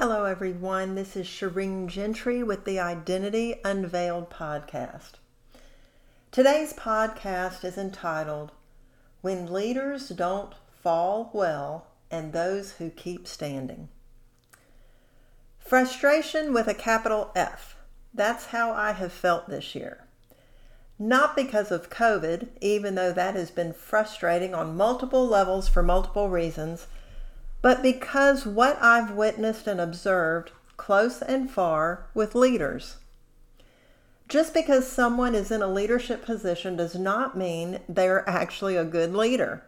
Hello, everyone. This is Shireen Gentry with the Identity Unveiled podcast. Today's podcast is entitled When Leaders Don't Fall Well and Those Who Keep Standing. Frustration with a capital F. That's how I have felt this year. Not because of COVID, even though that has been frustrating on multiple levels for multiple reasons but because what I've witnessed and observed close and far with leaders. Just because someone is in a leadership position does not mean they're actually a good leader.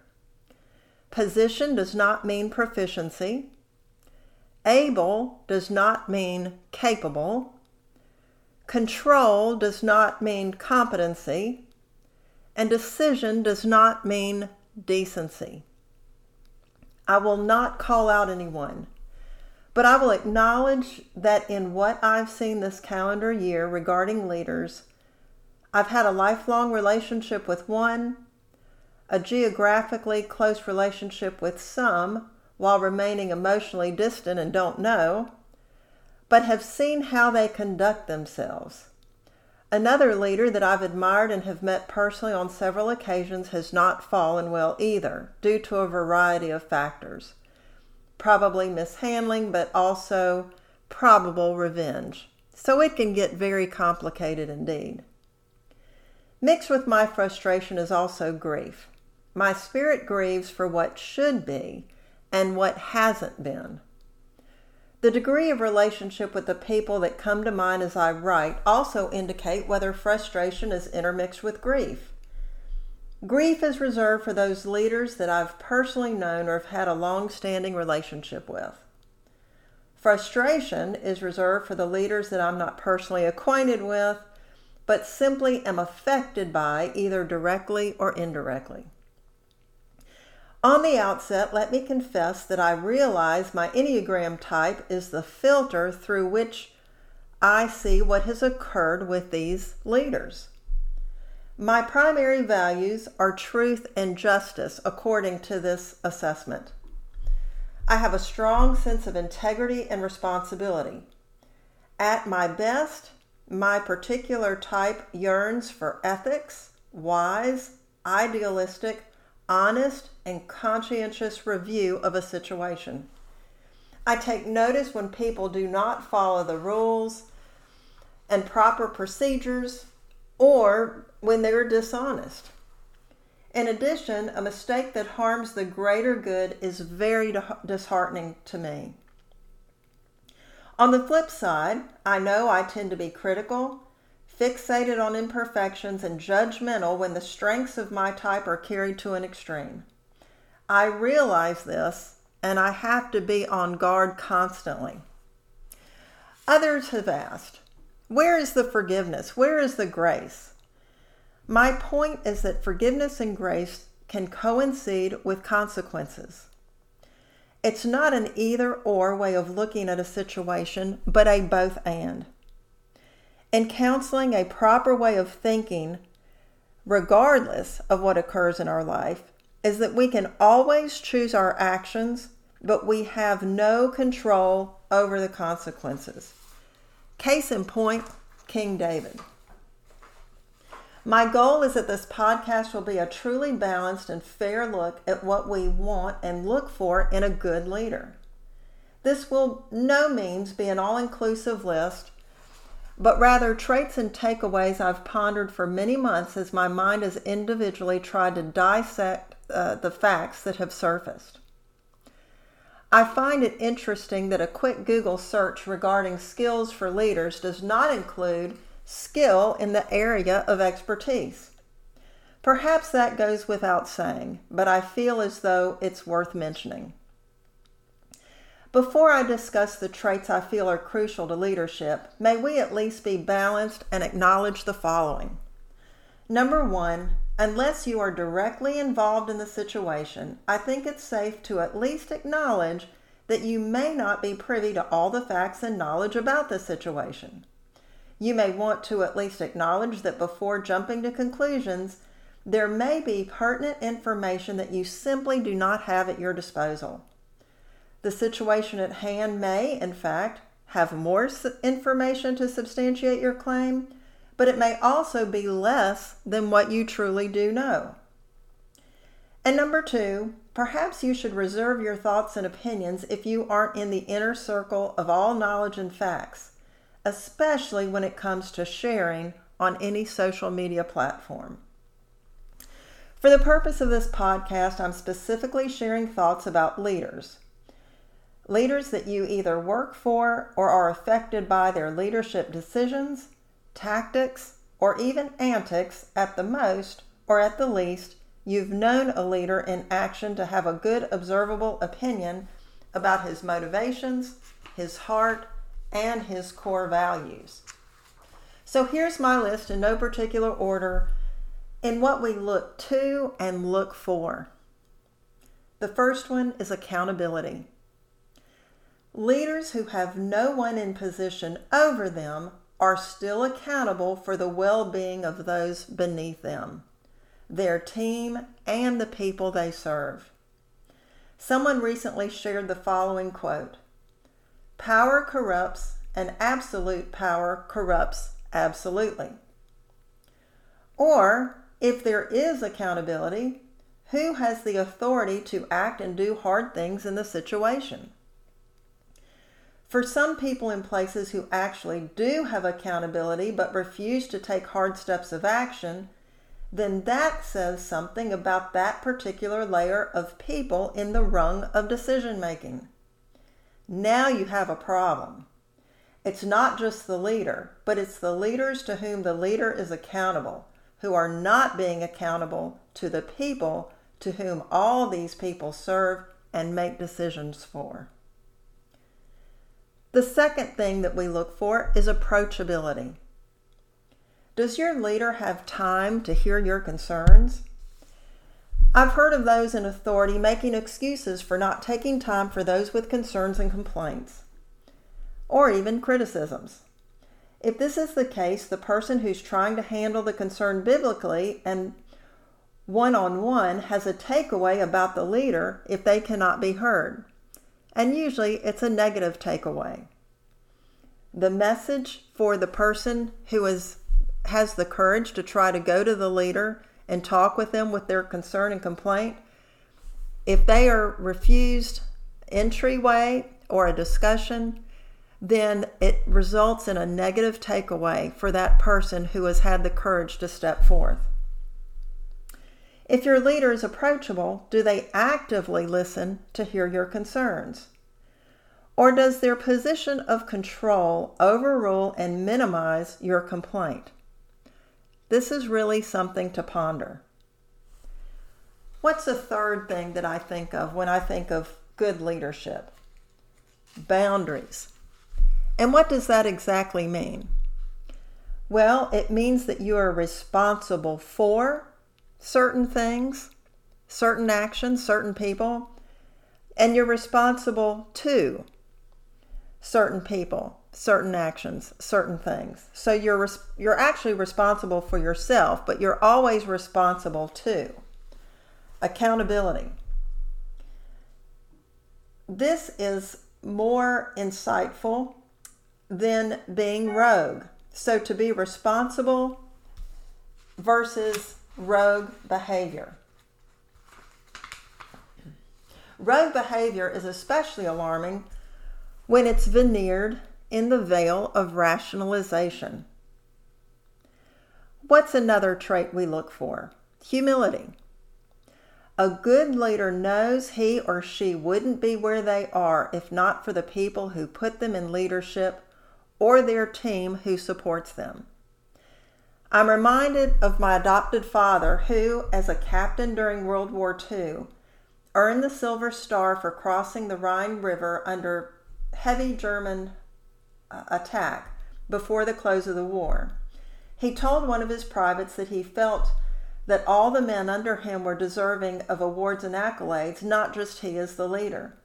Position does not mean proficiency. Able does not mean capable. Control does not mean competency. And decision does not mean decency. I will not call out anyone, but I will acknowledge that in what I've seen this calendar year regarding leaders, I've had a lifelong relationship with one, a geographically close relationship with some, while remaining emotionally distant and don't know, but have seen how they conduct themselves. Another leader that I've admired and have met personally on several occasions has not fallen well either, due to a variety of factors. Probably mishandling, but also probable revenge. So it can get very complicated indeed. Mixed with my frustration is also grief. My spirit grieves for what should be and what hasn't been. The degree of relationship with the people that come to mind as I write also indicate whether frustration is intermixed with grief. Grief is reserved for those leaders that I've personally known or have had a long standing relationship with. Frustration is reserved for the leaders that I'm not personally acquainted with, but simply am affected by either directly or indirectly. On the outset, let me confess that I realize my Enneagram type is the filter through which I see what has occurred with these leaders. My primary values are truth and justice, according to this assessment. I have a strong sense of integrity and responsibility. At my best, my particular type yearns for ethics, wise, idealistic, honest and conscientious review of a situation. I take notice when people do not follow the rules and proper procedures or when they're dishonest. In addition, a mistake that harms the greater good is very disheartening to me. On the flip side, I know I tend to be critical fixated on imperfections, and judgmental when the strengths of my type are carried to an extreme. I realize this and I have to be on guard constantly. Others have asked, Where is the forgiveness? Where is the grace? My point is that forgiveness and grace can coincide with consequences. It's not an either or way of looking at a situation, but a both and. In counseling, a proper way of thinking, regardless of what occurs in our life, is that we can always choose our actions, but we have no control over the consequences. Case in point, King David. My goal is that this podcast will be a truly balanced and fair look at what we want and look for in a good leader. This will no means be an all inclusive list but rather traits and takeaways I've pondered for many months as my mind has individually tried to dissect uh, the facts that have surfaced. I find it interesting that a quick Google search regarding skills for leaders does not include skill in the area of expertise. Perhaps that goes without saying, but I feel as though it's worth mentioning. Before I discuss the traits I feel are crucial to leadership, may we at least be balanced and acknowledge the following. Number one, unless you are directly involved in the situation, I think it's safe to at least acknowledge that you may not be privy to all the facts and knowledge about the situation. You may want to at least acknowledge that before jumping to conclusions, there may be pertinent information that you simply do not have at your disposal. The situation at hand may, in fact, have more information to substantiate your claim, but it may also be less than what you truly do know. And number two, perhaps you should reserve your thoughts and opinions if you aren't in the inner circle of all knowledge and facts, especially when it comes to sharing on any social media platform. For the purpose of this podcast, I'm specifically sharing thoughts about leaders. Leaders that you either work for or are affected by their leadership decisions, tactics, or even antics at the most or at the least. You've known a leader in action to have a good observable opinion about his motivations, his heart, and his core values. So here's my list in no particular order in what we look to and look for. The first one is accountability. Leaders who have no one in position over them are still accountable for the well being of those beneath them, their team, and the people they serve. Someone recently shared the following quote Power corrupts, and absolute power corrupts absolutely. Or, if there is accountability, who has the authority to act and do hard things in the situation? For some people in places who actually do have accountability but refuse to take hard steps of action, then that says something about that particular layer of people in the rung of decision making. Now you have a problem. It's not just the leader, but it's the leaders to whom the leader is accountable who are not being accountable to the people to whom all these people serve and make decisions for. The second thing that we look for is approachability. Does your leader have time to hear your concerns? I've heard of those in authority making excuses for not taking time for those with concerns and complaints, or even criticisms. If this is the case, the person who's trying to handle the concern biblically and one on one has a takeaway about the leader if they cannot be heard. And usually it's a negative takeaway. The message for the person who is, has the courage to try to go to the leader and talk with them with their concern and complaint, if they are refused entryway or a discussion, then it results in a negative takeaway for that person who has had the courage to step forth. If your leader is approachable, do they actively listen to hear your concerns? Or does their position of control overrule and minimize your complaint? This is really something to ponder. What's the third thing that I think of when I think of good leadership? Boundaries. And what does that exactly mean? Well, it means that you are responsible for certain things, certain actions, certain people, and you're responsible to certain people, certain actions, certain things. So you're you're actually responsible for yourself, but you're always responsible to accountability. This is more insightful than being rogue. So to be responsible versus rogue behavior. Rogue behavior is especially alarming when it's veneered in the veil of rationalization. What's another trait we look for? Humility. A good leader knows he or she wouldn't be where they are if not for the people who put them in leadership or their team who supports them. I'm reminded of my adopted father, who, as a captain during World War II, earned the Silver Star for crossing the Rhine River under heavy German uh, attack before the close of the war. He told one of his privates that he felt that all the men under him were deserving of awards and accolades, not just he as the leader.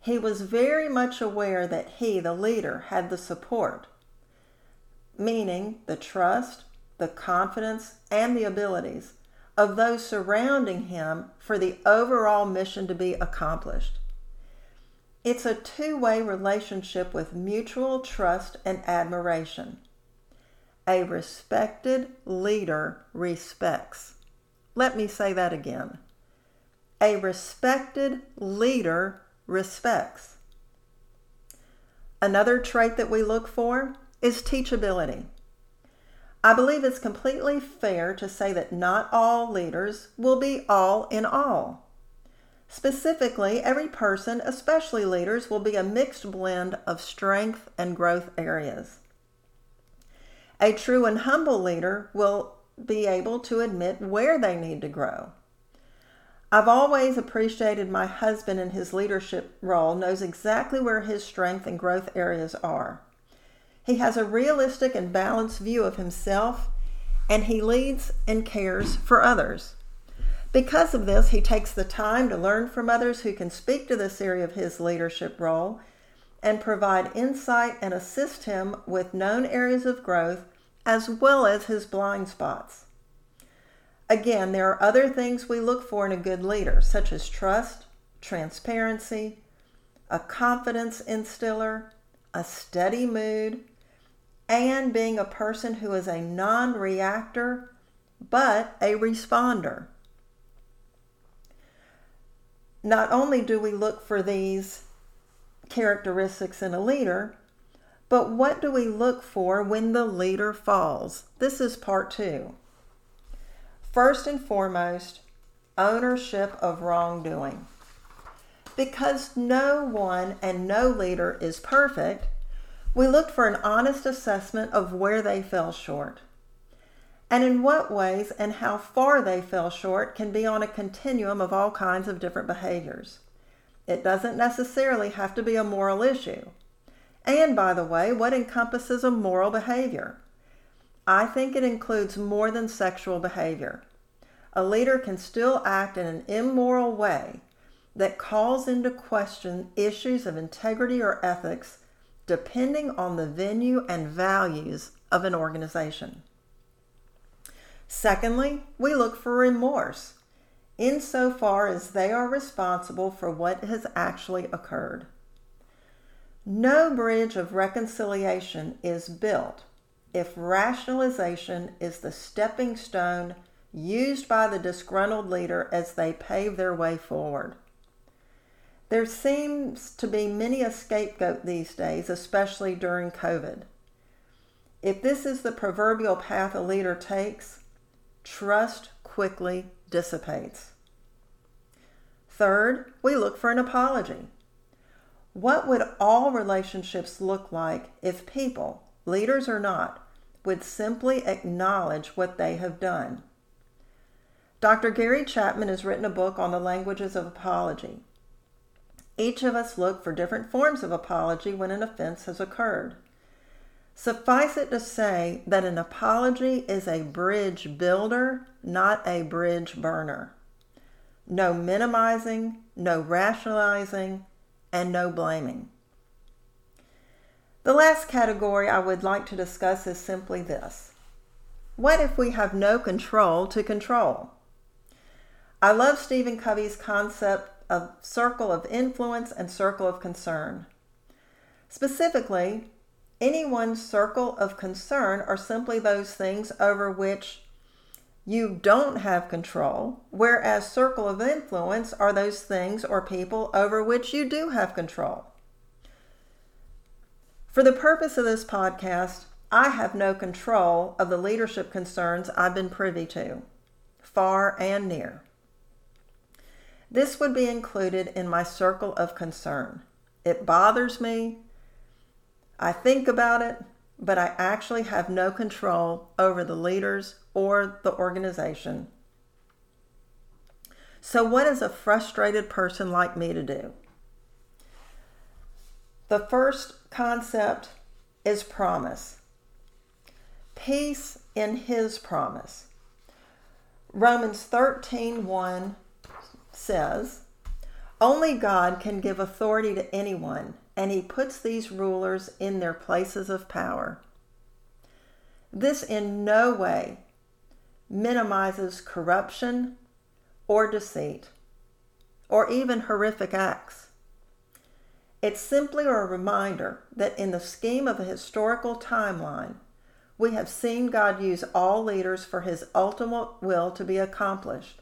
He was very much aware that he, the leader, had the support, meaning the trust, the confidence, and the abilities of those surrounding him for the overall mission to be accomplished. It's a two way relationship with mutual trust and admiration. A respected leader respects. Let me say that again. A respected leader respects. Another trait that we look for is teachability. I believe it's completely fair to say that not all leaders will be all in all. Specifically, every person, especially leaders, will be a mixed blend of strength and growth areas. A true and humble leader will be able to admit where they need to grow. I've always appreciated my husband in his leadership role knows exactly where his strength and growth areas are. He has a realistic and balanced view of himself and he leads and cares for others. Because of this, he takes the time to learn from others who can speak to this area of his leadership role and provide insight and assist him with known areas of growth as well as his blind spots. Again, there are other things we look for in a good leader, such as trust, transparency, a confidence instiller, a steady mood, and being a person who is a non reactor but a responder. Not only do we look for these characteristics in a leader, but what do we look for when the leader falls? This is part two. First and foremost, ownership of wrongdoing. Because no one and no leader is perfect, we looked for an honest assessment of where they fell short and in what ways and how far they fell short can be on a continuum of all kinds of different behaviors. It doesn't necessarily have to be a moral issue. And by the way, what encompasses a moral behavior? I think it includes more than sexual behavior. A leader can still act in an immoral way that calls into question issues of integrity or ethics depending on the venue and values of an organization. Secondly, we look for remorse, insofar as they are responsible for what has actually occurred. No bridge of reconciliation is built if rationalization is the stepping stone used by the disgruntled leader as they pave their way forward. There seems to be many a scapegoat these days, especially during COVID. If this is the proverbial path a leader takes, trust quickly dissipates. Third, we look for an apology. What would all relationships look like if people, leaders or not, would simply acknowledge what they have done? Dr. Gary Chapman has written a book on the languages of apology. Each of us look for different forms of apology when an offense has occurred. Suffice it to say that an apology is a bridge builder, not a bridge burner. No minimizing, no rationalizing, and no blaming. The last category I would like to discuss is simply this What if we have no control to control? I love Stephen Covey's concept of circle of influence and circle of concern. Specifically, Anyone's circle of concern are simply those things over which you don't have control, whereas circle of influence are those things or people over which you do have control. For the purpose of this podcast, I have no control of the leadership concerns I've been privy to, far and near. This would be included in my circle of concern. It bothers me, I think about it, but I actually have no control over the leaders or the organization. So, what is a frustrated person like me to do? The first concept is promise. Peace in his promise. Romans 13:1 says, "Only God can give authority to anyone, and he puts these rulers in their places of power. This in no way minimizes corruption or deceit or even horrific acts. It's simply a reminder that in the scheme of a historical timeline, we have seen God use all leaders for his ultimate will to be accomplished.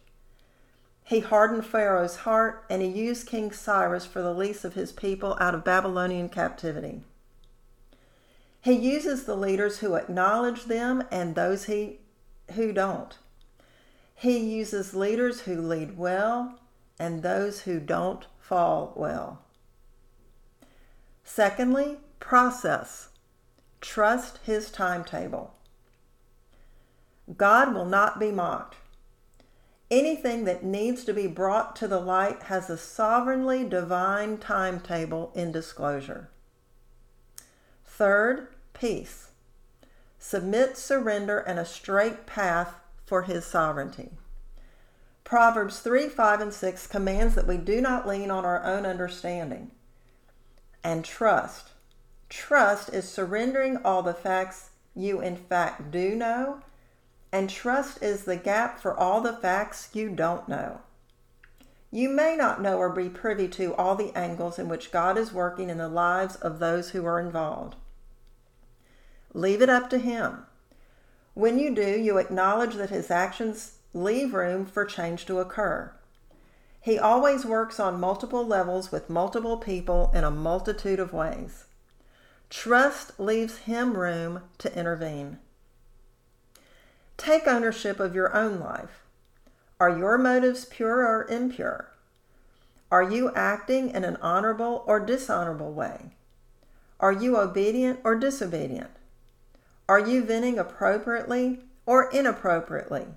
He hardened Pharaoh's heart and he used King Cyrus for the release of his people out of Babylonian captivity. He uses the leaders who acknowledge them and those he, who don't. He uses leaders who lead well and those who don't fall well. Secondly, process. Trust his timetable. God will not be mocked. Anything that needs to be brought to the light has a sovereignly divine timetable in disclosure. Third, peace. Submit, surrender, and a straight path for his sovereignty. Proverbs 3, 5, and 6 commands that we do not lean on our own understanding. And trust. Trust is surrendering all the facts you in fact do know, and trust is the gap for all the facts you don't know. You may not know or be privy to all the angles in which God is working in the lives of those who are involved. Leave it up to Him. When you do, you acknowledge that His actions leave room for change to occur. He always works on multiple levels with multiple people in a multitude of ways. Trust leaves Him room to intervene. Take ownership of your own life. Are your motives pure or impure? Are you acting in an honorable or dishonorable way? Are you obedient or disobedient? Are you venting appropriately or inappropriately?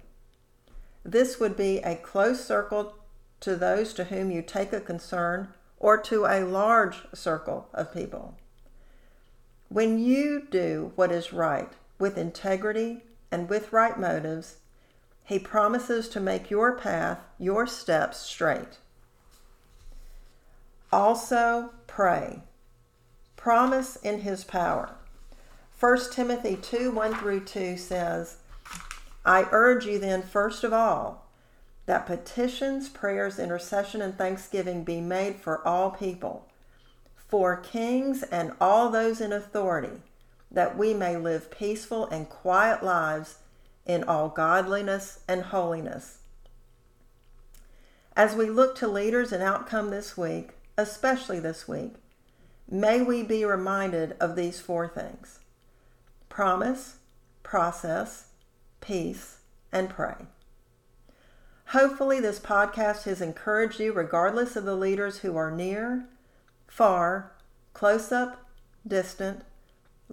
This would be a close circle to those to whom you take a concern or to a large circle of people. When you do what is right with integrity and with right motives, He promises to make your path, your steps straight. Also, pray. Promise in His power. 1 Timothy 2 1 through 2 says, I urge you then, first of all, that petitions, prayers, intercession, and thanksgiving be made for all people, for kings and all those in authority, that we may live peaceful and quiet lives in all godliness and holiness. As we look to leaders and outcome this week, especially this week, may we be reminded of these four things promise, process, peace, and pray. Hopefully, this podcast has encouraged you, regardless of the leaders who are near, far, close up, distant,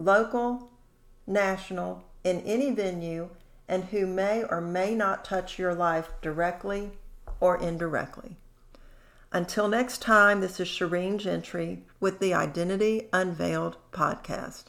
local, national, in any venue, and who may or may not touch your life directly or indirectly. Until next time, this is Shireen Gentry with the Identity Unveiled podcast.